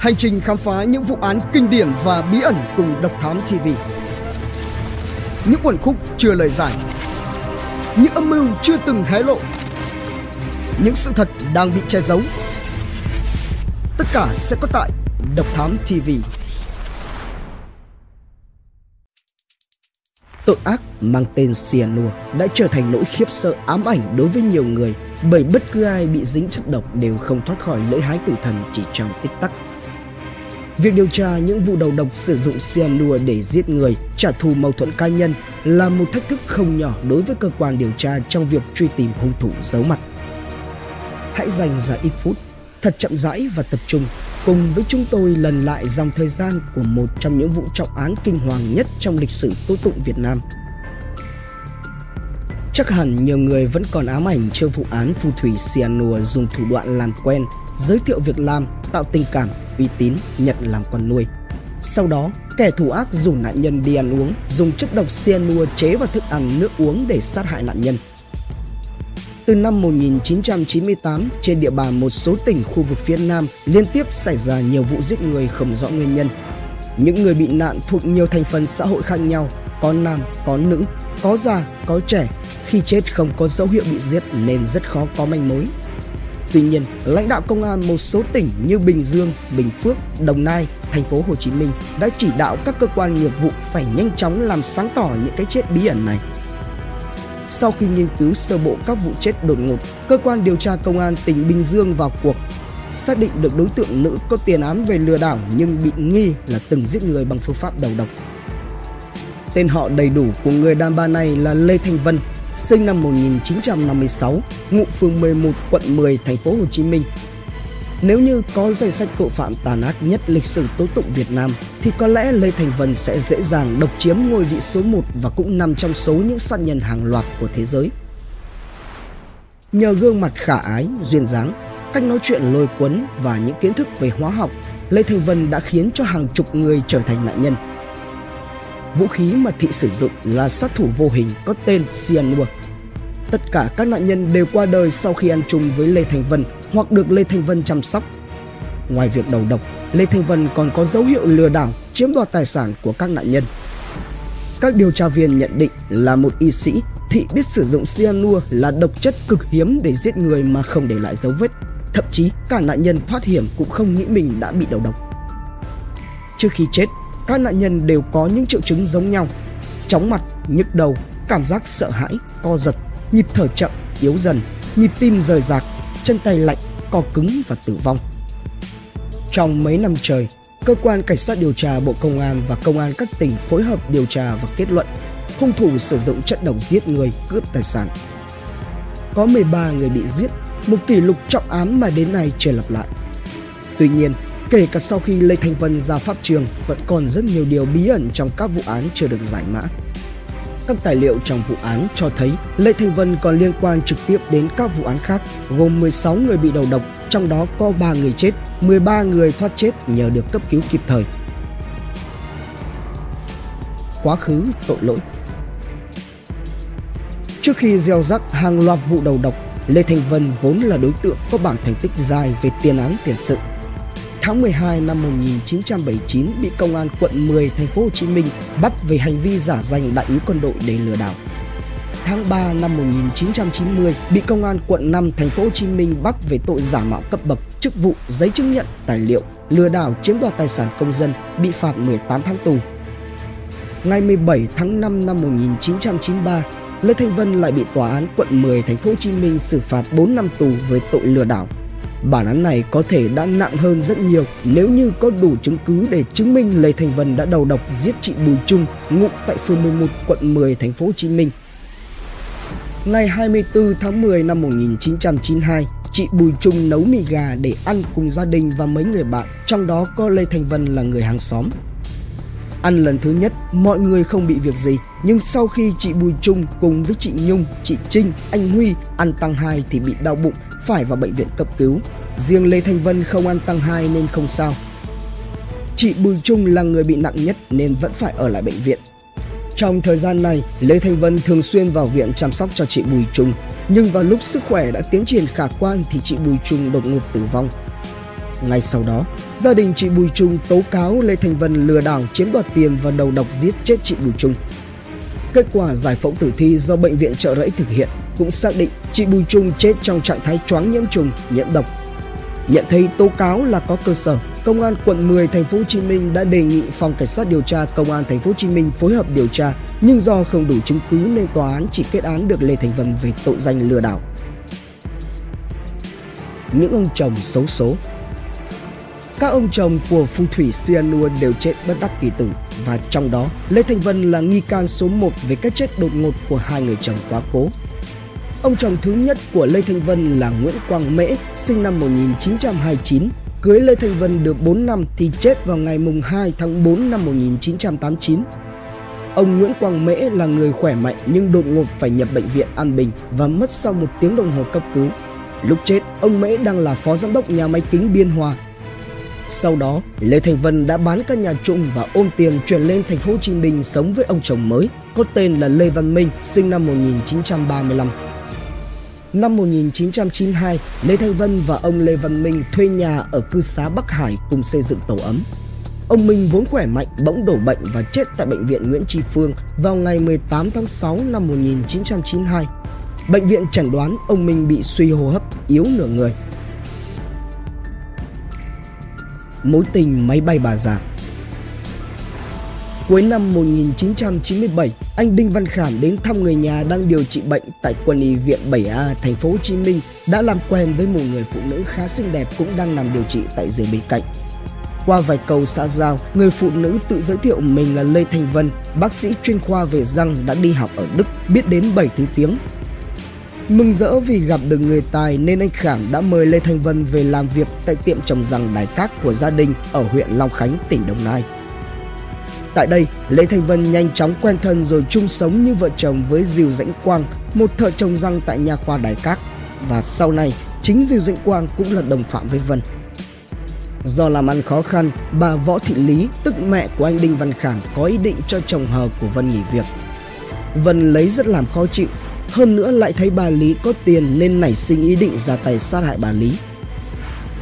Hành trình khám phá những vụ án kinh điển và bí ẩn cùng Độc Thám TV. Những quần khúc chưa lời giải. Những âm mưu chưa từng hé lộ. Những sự thật đang bị che giấu. Tất cả sẽ có tại Độc Thám TV. Tội ác mang tên cyanua đã trở thành nỗi khiếp sợ ám ảnh đối với nhiều người bởi bất cứ ai bị dính chất độc đều không thoát khỏi lưỡi hái tử thần chỉ trong tích tắc. Việc điều tra những vụ đầu độc sử dụng cyanua để giết người, trả thù mâu thuẫn cá nhân là một thách thức không nhỏ đối với cơ quan điều tra trong việc truy tìm hung thủ giấu mặt. Hãy dành ra ít phút, thật chậm rãi và tập trung cùng với chúng tôi lần lại dòng thời gian của một trong những vụ trọng án kinh hoàng nhất trong lịch sử tố tụng Việt Nam. Chắc hẳn nhiều người vẫn còn ám ảnh trước vụ án phù thủy cyanua dùng thủ đoạn làm quen, giới thiệu việc làm, tạo tình cảm, uy tín, nhận làm con nuôi. Sau đó, kẻ thủ ác rủ nạn nhân đi ăn uống, dùng chất độc cyanua chế vào thức ăn nước uống để sát hại nạn nhân. Từ năm 1998, trên địa bàn một số tỉnh khu vực phía Nam liên tiếp xảy ra nhiều vụ giết người không rõ nguyên nhân. Những người bị nạn thuộc nhiều thành phần xã hội khác nhau, có nam, có nữ, có già, có trẻ. Khi chết không có dấu hiệu bị giết nên rất khó có manh mối. Tuy nhiên, lãnh đạo công an một số tỉnh như Bình Dương, Bình Phước, Đồng Nai, thành phố Hồ Chí Minh đã chỉ đạo các cơ quan nghiệp vụ phải nhanh chóng làm sáng tỏ những cái chết bí ẩn này. Sau khi nghiên cứu sơ bộ các vụ chết đột ngột, cơ quan điều tra công an tỉnh Bình Dương vào cuộc xác định được đối tượng nữ có tiền án về lừa đảo nhưng bị nghi là từng giết người bằng phương pháp đầu độc. Tên họ đầy đủ của người đàn bà này là Lê Thanh Vân, sinh năm 1956, ngụ phường 11, quận 10, thành phố Hồ Chí Minh. Nếu như có danh sách tội phạm tàn ác nhất lịch sử tố tụng Việt Nam thì có lẽ Lê Thành Vân sẽ dễ dàng độc chiếm ngôi vị số 1 và cũng nằm trong số những sát nhân hàng loạt của thế giới. Nhờ gương mặt khả ái, duyên dáng, cách nói chuyện lôi cuốn và những kiến thức về hóa học, Lê Thành Vân đã khiến cho hàng chục người trở thành nạn nhân – Vũ khí mà thị sử dụng là sát thủ vô hình có tên cyanua. Tất cả các nạn nhân đều qua đời sau khi ăn chung với Lê Thành Vân hoặc được Lê Thành Vân chăm sóc. Ngoài việc đầu độc, Lê Thành Vân còn có dấu hiệu lừa đảo, chiếm đoạt tài sản của các nạn nhân. Các điều tra viên nhận định là một y sĩ, Thị biết sử dụng cyanua là độc chất cực hiếm để giết người mà không để lại dấu vết. Thậm chí cả nạn nhân thoát hiểm cũng không nghĩ mình đã bị đầu độc. Trước khi chết, các nạn nhân đều có những triệu chứng giống nhau. Chóng mặt, nhức đầu, cảm giác sợ hãi, co giật, nhịp thở chậm, yếu dần, nhịp tim rời rạc, chân tay lạnh, co cứng và tử vong. Trong mấy năm trời, cơ quan cảnh sát điều tra Bộ Công an và công an các tỉnh phối hợp điều tra và kết luận hung thủ sử dụng chất độc giết người, cướp tài sản. Có 13 người bị giết, một kỷ lục trọng án mà đến nay chưa lặp lại. Tuy nhiên, Kể cả sau khi Lê Thanh Vân ra pháp trường, vẫn còn rất nhiều điều bí ẩn trong các vụ án chưa được giải mã. Các tài liệu trong vụ án cho thấy Lê Thanh Vân còn liên quan trực tiếp đến các vụ án khác, gồm 16 người bị đầu độc, trong đó có 3 người chết, 13 người thoát chết nhờ được cấp cứu kịp thời. Quá khứ tội lỗi Trước khi gieo rắc hàng loạt vụ đầu độc, Lê Thanh Vân vốn là đối tượng có bảng thành tích dài về tiền án tiền sự tháng 12 năm 1979 bị công an quận 10 thành phố Hồ Chí Minh bắt về hành vi giả danh đại úy quân đội để lừa đảo. Tháng 3 năm 1990 bị công an quận 5 thành phố Hồ Chí Minh bắt về tội giả mạo cấp bậc, chức vụ, giấy chứng nhận, tài liệu, lừa đảo chiếm đoạt tài sản công dân, bị phạt 18 tháng tù. Ngày 17 tháng 5 năm 1993, Lê Thanh Vân lại bị tòa án quận 10 thành phố Hồ Chí Minh xử phạt 4 năm tù với tội lừa đảo Bản án này có thể đã nặng hơn rất nhiều nếu như có đủ chứng cứ để chứng minh Lê Thành Vân đã đầu độc giết chị Bùi Trung ngụ tại phường 11 quận 10 thành phố Hồ Chí Minh. Ngày 24 tháng 10 năm 1992, chị Bùi Trung nấu mì gà để ăn cùng gia đình và mấy người bạn, trong đó có Lê Thành Vân là người hàng xóm. Ăn lần thứ nhất, mọi người không bị việc gì, nhưng sau khi chị Bùi Trung cùng với chị Nhung, chị Trinh, anh Huy ăn tăng 2 thì bị đau bụng, phải vào bệnh viện cấp cứu. Riêng Lê Thanh Vân không ăn tăng 2 nên không sao. Chị Bùi Trung là người bị nặng nhất nên vẫn phải ở lại bệnh viện. Trong thời gian này, Lê Thanh Vân thường xuyên vào viện chăm sóc cho chị Bùi Trung. Nhưng vào lúc sức khỏe đã tiến triển khả quan thì chị Bùi Trung đột ngột tử vong. Ngay sau đó, gia đình chị Bùi Trung tố cáo Lê Thành Vân lừa đảo chiếm đoạt tiền và đầu độc giết chết chị Bùi Trung. Kết quả giải phẫu tử thi do bệnh viện trợ rẫy thực hiện cũng xác định chị Bùi Trung chết trong trạng thái choáng nhiễm trùng, nhiễm độc. Nhận thấy tố cáo là có cơ sở, Công an quận 10 thành phố Hồ Chí Minh đã đề nghị phòng cảnh sát điều tra Công an thành phố Hồ Chí Minh phối hợp điều tra, nhưng do không đủ chứng cứ nên tòa án chỉ kết án được Lê Thành Vân về tội danh lừa đảo. Những ông chồng xấu số các ông chồng của phù thủy Sianua đều chết bất đắc kỳ tử và trong đó Lê Thành Vân là nghi can số 1 về cái chết đột ngột của hai người chồng quá cố. Ông chồng thứ nhất của Lê Thành Vân là Nguyễn Quang Mễ, sinh năm 1929, cưới Lê Thành Vân được 4 năm thì chết vào ngày mùng 2 tháng 4 năm 1989. Ông Nguyễn Quang Mễ là người khỏe mạnh nhưng đột ngột phải nhập bệnh viện An Bình và mất sau một tiếng đồng hồ cấp cứu. Lúc chết, ông Mễ đang là phó giám đốc nhà máy kính Biên Hòa sau đó, Lê Thành Vân đã bán căn nhà chung và ôm tiền chuyển lên thành phố Hồ Chí Minh sống với ông chồng mới, có tên là Lê Văn Minh, sinh năm 1935. Năm 1992, Lê Thanh Vân và ông Lê Văn Minh thuê nhà ở cư xá Bắc Hải cùng xây dựng tổ ấm. Ông Minh vốn khỏe mạnh bỗng đổ bệnh và chết tại bệnh viện Nguyễn Tri Phương vào ngày 18 tháng 6 năm 1992. Bệnh viện chẩn đoán ông Minh bị suy hô hấp, yếu nửa người mối tình máy bay bà già. Cuối năm 1997, anh Đinh Văn Khảm đến thăm người nhà đang điều trị bệnh tại quân y viện 7A thành phố Hồ Chí Minh đã làm quen với một người phụ nữ khá xinh đẹp cũng đang nằm điều trị tại giường bên cạnh. Qua vài câu xã giao, người phụ nữ tự giới thiệu mình là Lê Thanh Vân, bác sĩ chuyên khoa về răng đã đi học ở Đức, biết đến 7 thứ tiếng, Mừng rỡ vì gặp được người tài nên anh Khảm đã mời Lê Thanh Vân về làm việc tại tiệm trồng răng đài cát của gia đình ở huyện Long Khánh, tỉnh Đồng Nai. Tại đây, Lê Thanh Vân nhanh chóng quen thân rồi chung sống như vợ chồng với Diều Dãnh Quang, một thợ trồng răng tại nhà khoa Đài Cát. Và sau này, chính Diều Dãnh Quang cũng là đồng phạm với Vân. Do làm ăn khó khăn, bà Võ Thị Lý, tức mẹ của anh Đinh Văn Khảm có ý định cho chồng hờ của Vân nghỉ việc. Vân lấy rất làm khó chịu hơn nữa lại thấy bà Lý có tiền nên nảy sinh ý định ra tay sát hại bà Lý.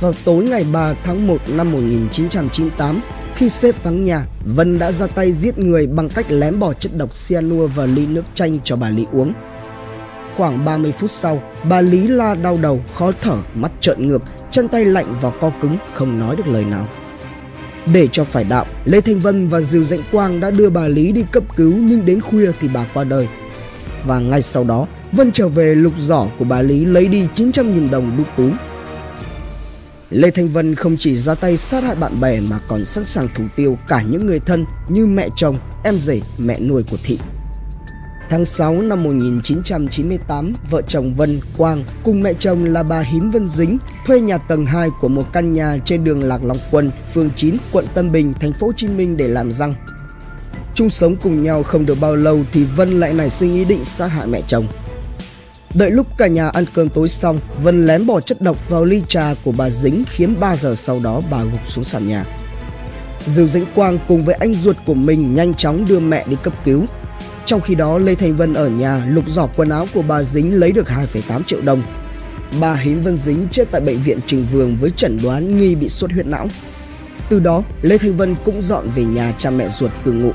Vào tối ngày 3 tháng 1 năm 1998, khi xếp vắng nhà, Vân đã ra tay giết người bằng cách lém bỏ chất độc cyanua vào ly nước chanh cho bà Lý uống. Khoảng 30 phút sau, bà Lý la đau đầu, khó thở, mắt trợn ngược, chân tay lạnh và co cứng, không nói được lời nào. Để cho phải đạo, Lê Thanh Vân và Diều Dạnh Quang đã đưa bà Lý đi cấp cứu nhưng đến khuya thì bà qua đời và ngay sau đó Vân trở về lục giỏ của bà Lý lấy đi 900.000 đồng đút túi. Lê Thanh Vân không chỉ ra tay sát hại bạn bè mà còn sẵn sàng thủ tiêu cả những người thân như mẹ chồng, em rể, mẹ nuôi của Thị. Tháng 6 năm 1998, vợ chồng Vân Quang cùng mẹ chồng là bà Hín Vân Dính thuê nhà tầng 2 của một căn nhà trên đường Lạc Long Quân, phường 9, quận Tân Bình, thành phố Hồ Chí Minh để làm răng. Chung sống cùng nhau không được bao lâu thì Vân lại nảy sinh ý định sát hại mẹ chồng. Đợi lúc cả nhà ăn cơm tối xong, Vân lén bỏ chất độc vào ly trà của bà Dính khiến 3 giờ sau đó bà gục xuống sàn nhà. Dư Dĩnh Quang cùng với anh ruột của mình nhanh chóng đưa mẹ đi cấp cứu. Trong khi đó Lê Thành Vân ở nhà lục giỏ quần áo của bà Dính lấy được 2,8 triệu đồng. Bà Hiến Vân Dính chết tại bệnh viện Trình Vương với chẩn đoán nghi bị xuất huyết não. Từ đó, Lê Thành Vân cũng dọn về nhà cha mẹ ruột cư ngụ.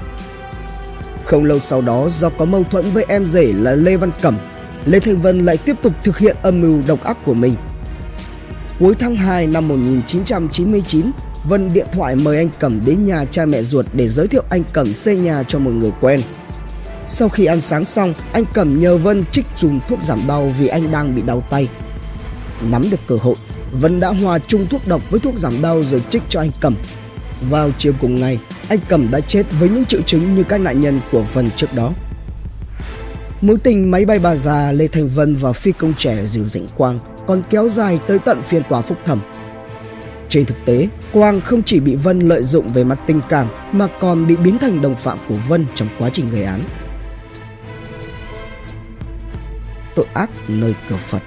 Không lâu sau đó do có mâu thuẫn với em rể là Lê Văn Cẩm, Lê Thanh Vân lại tiếp tục thực hiện âm mưu độc ác của mình. Cuối tháng 2 năm 1999, Vân điện thoại mời anh Cẩm đến nhà cha mẹ ruột để giới thiệu anh Cẩm xây nhà cho một người quen. Sau khi ăn sáng xong, anh Cẩm nhờ Vân trích dùng thuốc giảm đau vì anh đang bị đau tay. Nắm được cơ hội, Vân đã hòa chung thuốc độc với thuốc giảm đau rồi trích cho anh Cẩm. Vào chiều cùng ngày, anh Cẩm đã chết với những triệu chứng như các nạn nhân của Vân trước đó. Mối tình máy bay bà già Lê Thành Vân và phi công trẻ Diều Dĩnh Quang còn kéo dài tới tận phiên tòa phúc thẩm. Trên thực tế, Quang không chỉ bị Vân lợi dụng về mặt tình cảm mà còn bị biến thành đồng phạm của Vân trong quá trình gây án. Tội ác nơi cửa Phật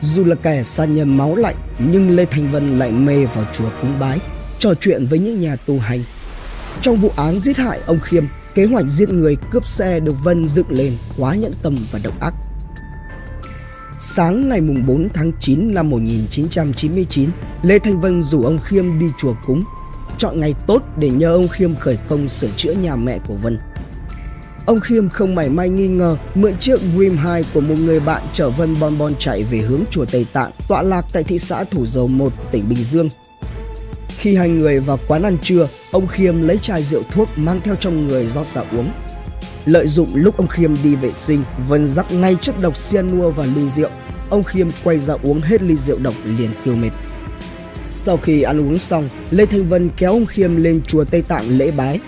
Dù là kẻ sa nhân máu lạnh nhưng Lê Thành Vân lại mê vào chùa cúng bái trò chuyện với những nhà tu hành. Trong vụ án giết hại ông Khiêm, kế hoạch giết người cướp xe được Vân dựng lên quá nhẫn tâm và độc ác. Sáng ngày 4 tháng 9 năm 1999, Lê Thanh Vân rủ ông Khiêm đi chùa cúng, chọn ngày tốt để nhờ ông Khiêm khởi công sửa chữa nhà mẹ của Vân. Ông Khiêm không mảy may nghi ngờ mượn chiếc Dream 2 của một người bạn chở Vân Bon Bon chạy về hướng chùa Tây Tạng, tọa lạc tại thị xã Thủ Dầu Một, tỉnh Bình Dương. Khi hai người vào quán ăn trưa, ông Khiêm lấy chai rượu thuốc mang theo trong người rót ra uống. Lợi dụng lúc ông Khiêm đi vệ sinh, Vân rắc ngay chất độc cyanua vào ly rượu. Ông Khiêm quay ra uống hết ly rượu độc liền tiêu mệt. Sau khi ăn uống xong, Lê Thanh Vân kéo ông Khiêm lên chùa Tây Tạng lễ bái.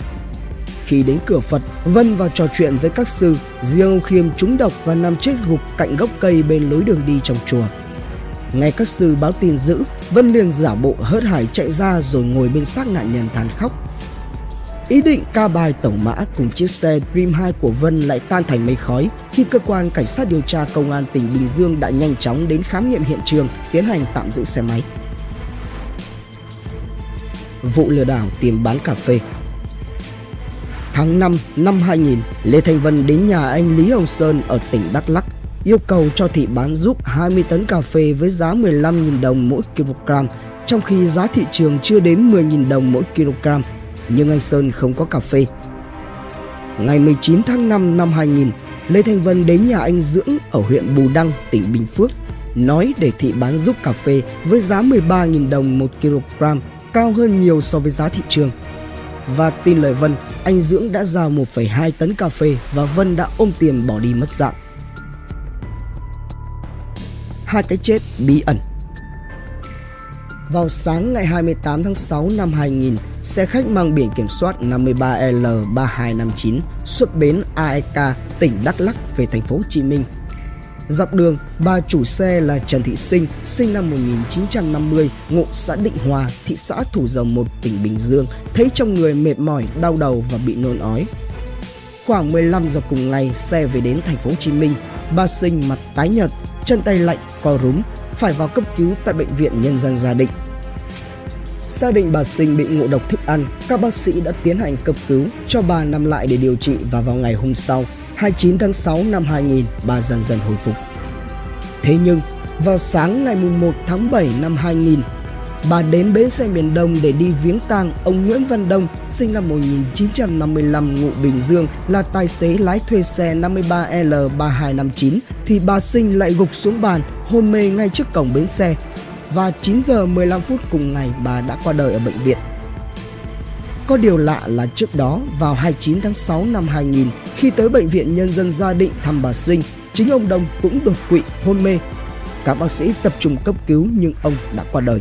Khi đến cửa Phật, Vân vào trò chuyện với các sư, riêng ông Khiêm trúng độc và nằm chết gục cạnh gốc cây bên lối đường đi trong chùa. Nghe các sư báo tin dữ, Vân liền giả bộ hớt hải chạy ra rồi ngồi bên xác nạn nhân than khóc. Ý định ca bài tổng mã cùng chiếc xe Dream 2 của Vân lại tan thành mây khói khi cơ quan cảnh sát điều tra công an tỉnh Bình Dương đã nhanh chóng đến khám nghiệm hiện trường, tiến hành tạm giữ xe máy. Vụ lừa đảo tìm bán cà phê Tháng 5 năm 2000, Lê Thanh Vân đến nhà anh Lý Hồng Sơn ở tỉnh Đắk Lắk yêu cầu cho thị bán giúp 20 tấn cà phê với giá 15.000 đồng mỗi kg, trong khi giá thị trường chưa đến 10.000 đồng mỗi kg, nhưng anh Sơn không có cà phê. Ngày 19 tháng 5 năm 2000, Lê Thanh Vân đến nhà anh Dưỡng ở huyện Bù Đăng, tỉnh Bình Phước, nói để thị bán giúp cà phê với giá 13.000 đồng một kg, cao hơn nhiều so với giá thị trường. Và tin lời Vân, anh Dưỡng đã giao 1,2 tấn cà phê và Vân đã ôm tiền bỏ đi mất dạng hai cái chết bí ẩn. Vào sáng ngày 28 tháng 6 năm 2000, xe khách mang biển kiểm soát 53L3259 xuất bến AEK, tỉnh Đắk Lắk về thành phố Hồ Chí Minh. Dọc đường, bà chủ xe là Trần Thị Sinh, sinh năm 1950, ngụ xã Định Hòa, thị xã Thủ Dầu Một, tỉnh Bình Dương, thấy trong người mệt mỏi, đau đầu và bị nôn ói. Khoảng 15 giờ cùng ngày, xe về đến thành phố Hồ Chí Minh. Bà Sinh mặt tái nhợt, chân tay lạnh, co rúm, phải vào cấp cứu tại bệnh viện nhân dân Gia Định. Xác định bà Sinh bị ngộ độc thức ăn, các bác sĩ đã tiến hành cấp cứu cho bà nằm lại để điều trị và vào ngày hôm sau, 29 tháng 6 năm 2000, bà dần dần hồi phục. Thế nhưng, vào sáng ngày 1 tháng 7 năm 2000, bà đến bến xe miền Đông để đi viếng tang ông Nguyễn Văn Đông, sinh năm 1955 ngụ Bình Dương, là tài xế lái thuê xe 53L3259 thì bà Sinh lại gục xuống bàn, hôn mê ngay trước cổng bến xe. Và 9 giờ 15 phút cùng ngày bà đã qua đời ở bệnh viện. Có điều lạ là trước đó, vào 29 tháng 6 năm 2000, khi tới bệnh viện nhân dân Gia Định thăm bà Sinh, chính ông Đông cũng đột quỵ hôn mê. Các bác sĩ tập trung cấp cứu nhưng ông đã qua đời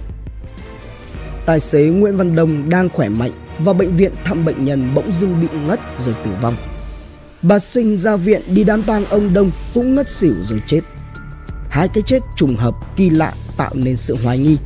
tài xế Nguyễn Văn Đông đang khỏe mạnh vào bệnh viện thăm bệnh nhân bỗng dưng bị ngất rồi tử vong. Bà Sinh ra viện đi đám tang ông Đông cũng ngất xỉu rồi chết. Hai cái chết trùng hợp kỳ lạ tạo nên sự hoài nghi.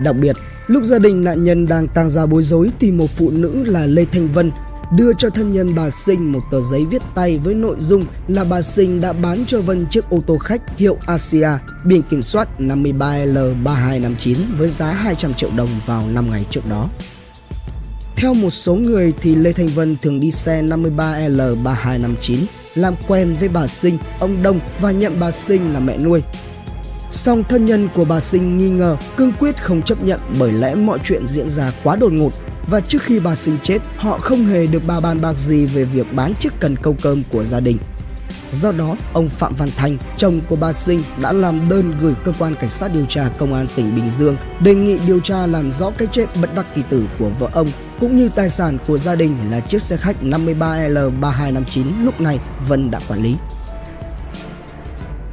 Đặc biệt, lúc gia đình nạn nhân đang tang ra bối rối thì một phụ nữ là Lê Thanh Vân đưa cho thân nhân bà Sinh một tờ giấy viết tay với nội dung là bà Sinh đã bán cho Vân chiếc ô tô khách hiệu Asia biển kiểm soát 53L3259 với giá 200 triệu đồng vào 5 ngày trước đó. Theo một số người thì Lê Thanh Vân thường đi xe 53L3259 làm quen với bà Sinh, ông Đông và nhận bà Sinh là mẹ nuôi. Song thân nhân của bà Sinh nghi ngờ cương quyết không chấp nhận bởi lẽ mọi chuyện diễn ra quá đột ngột và trước khi bà sinh chết, họ không hề được bà bàn bạc gì về việc bán chiếc cần câu cơm của gia đình. Do đó, ông Phạm Văn Thanh, chồng của bà Sinh đã làm đơn gửi cơ quan cảnh sát điều tra công an tỉnh Bình Dương đề nghị điều tra làm rõ cái chết bất đắc kỳ tử của vợ ông cũng như tài sản của gia đình là chiếc xe khách 53L3259 lúc này Vân đã quản lý.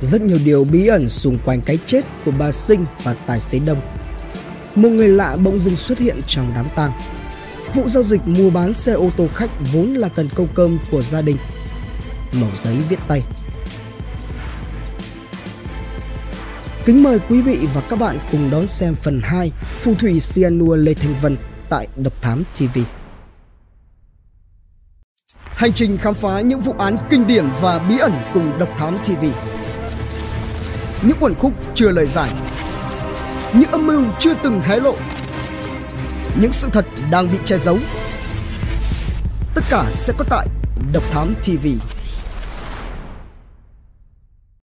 Rất nhiều điều bí ẩn xung quanh cái chết của bà Sinh và tài xế Đông. Một người lạ bỗng dưng xuất hiện trong đám tang Vụ giao dịch mua bán xe ô tô khách vốn là cần câu cơm của gia đình. màu giấy viết tay. Kính mời quý vị và các bạn cùng đón xem phần 2 Phù thủy Sianua Lê Thanh Vân tại Độc Thám TV. Hành trình khám phá những vụ án kinh điển và bí ẩn cùng Độc Thám TV. Những quần khúc chưa lời giải. Những âm mưu chưa từng hé lộ những sự thật đang bị che giấu. Tất cả sẽ có tại Độc Thám TV.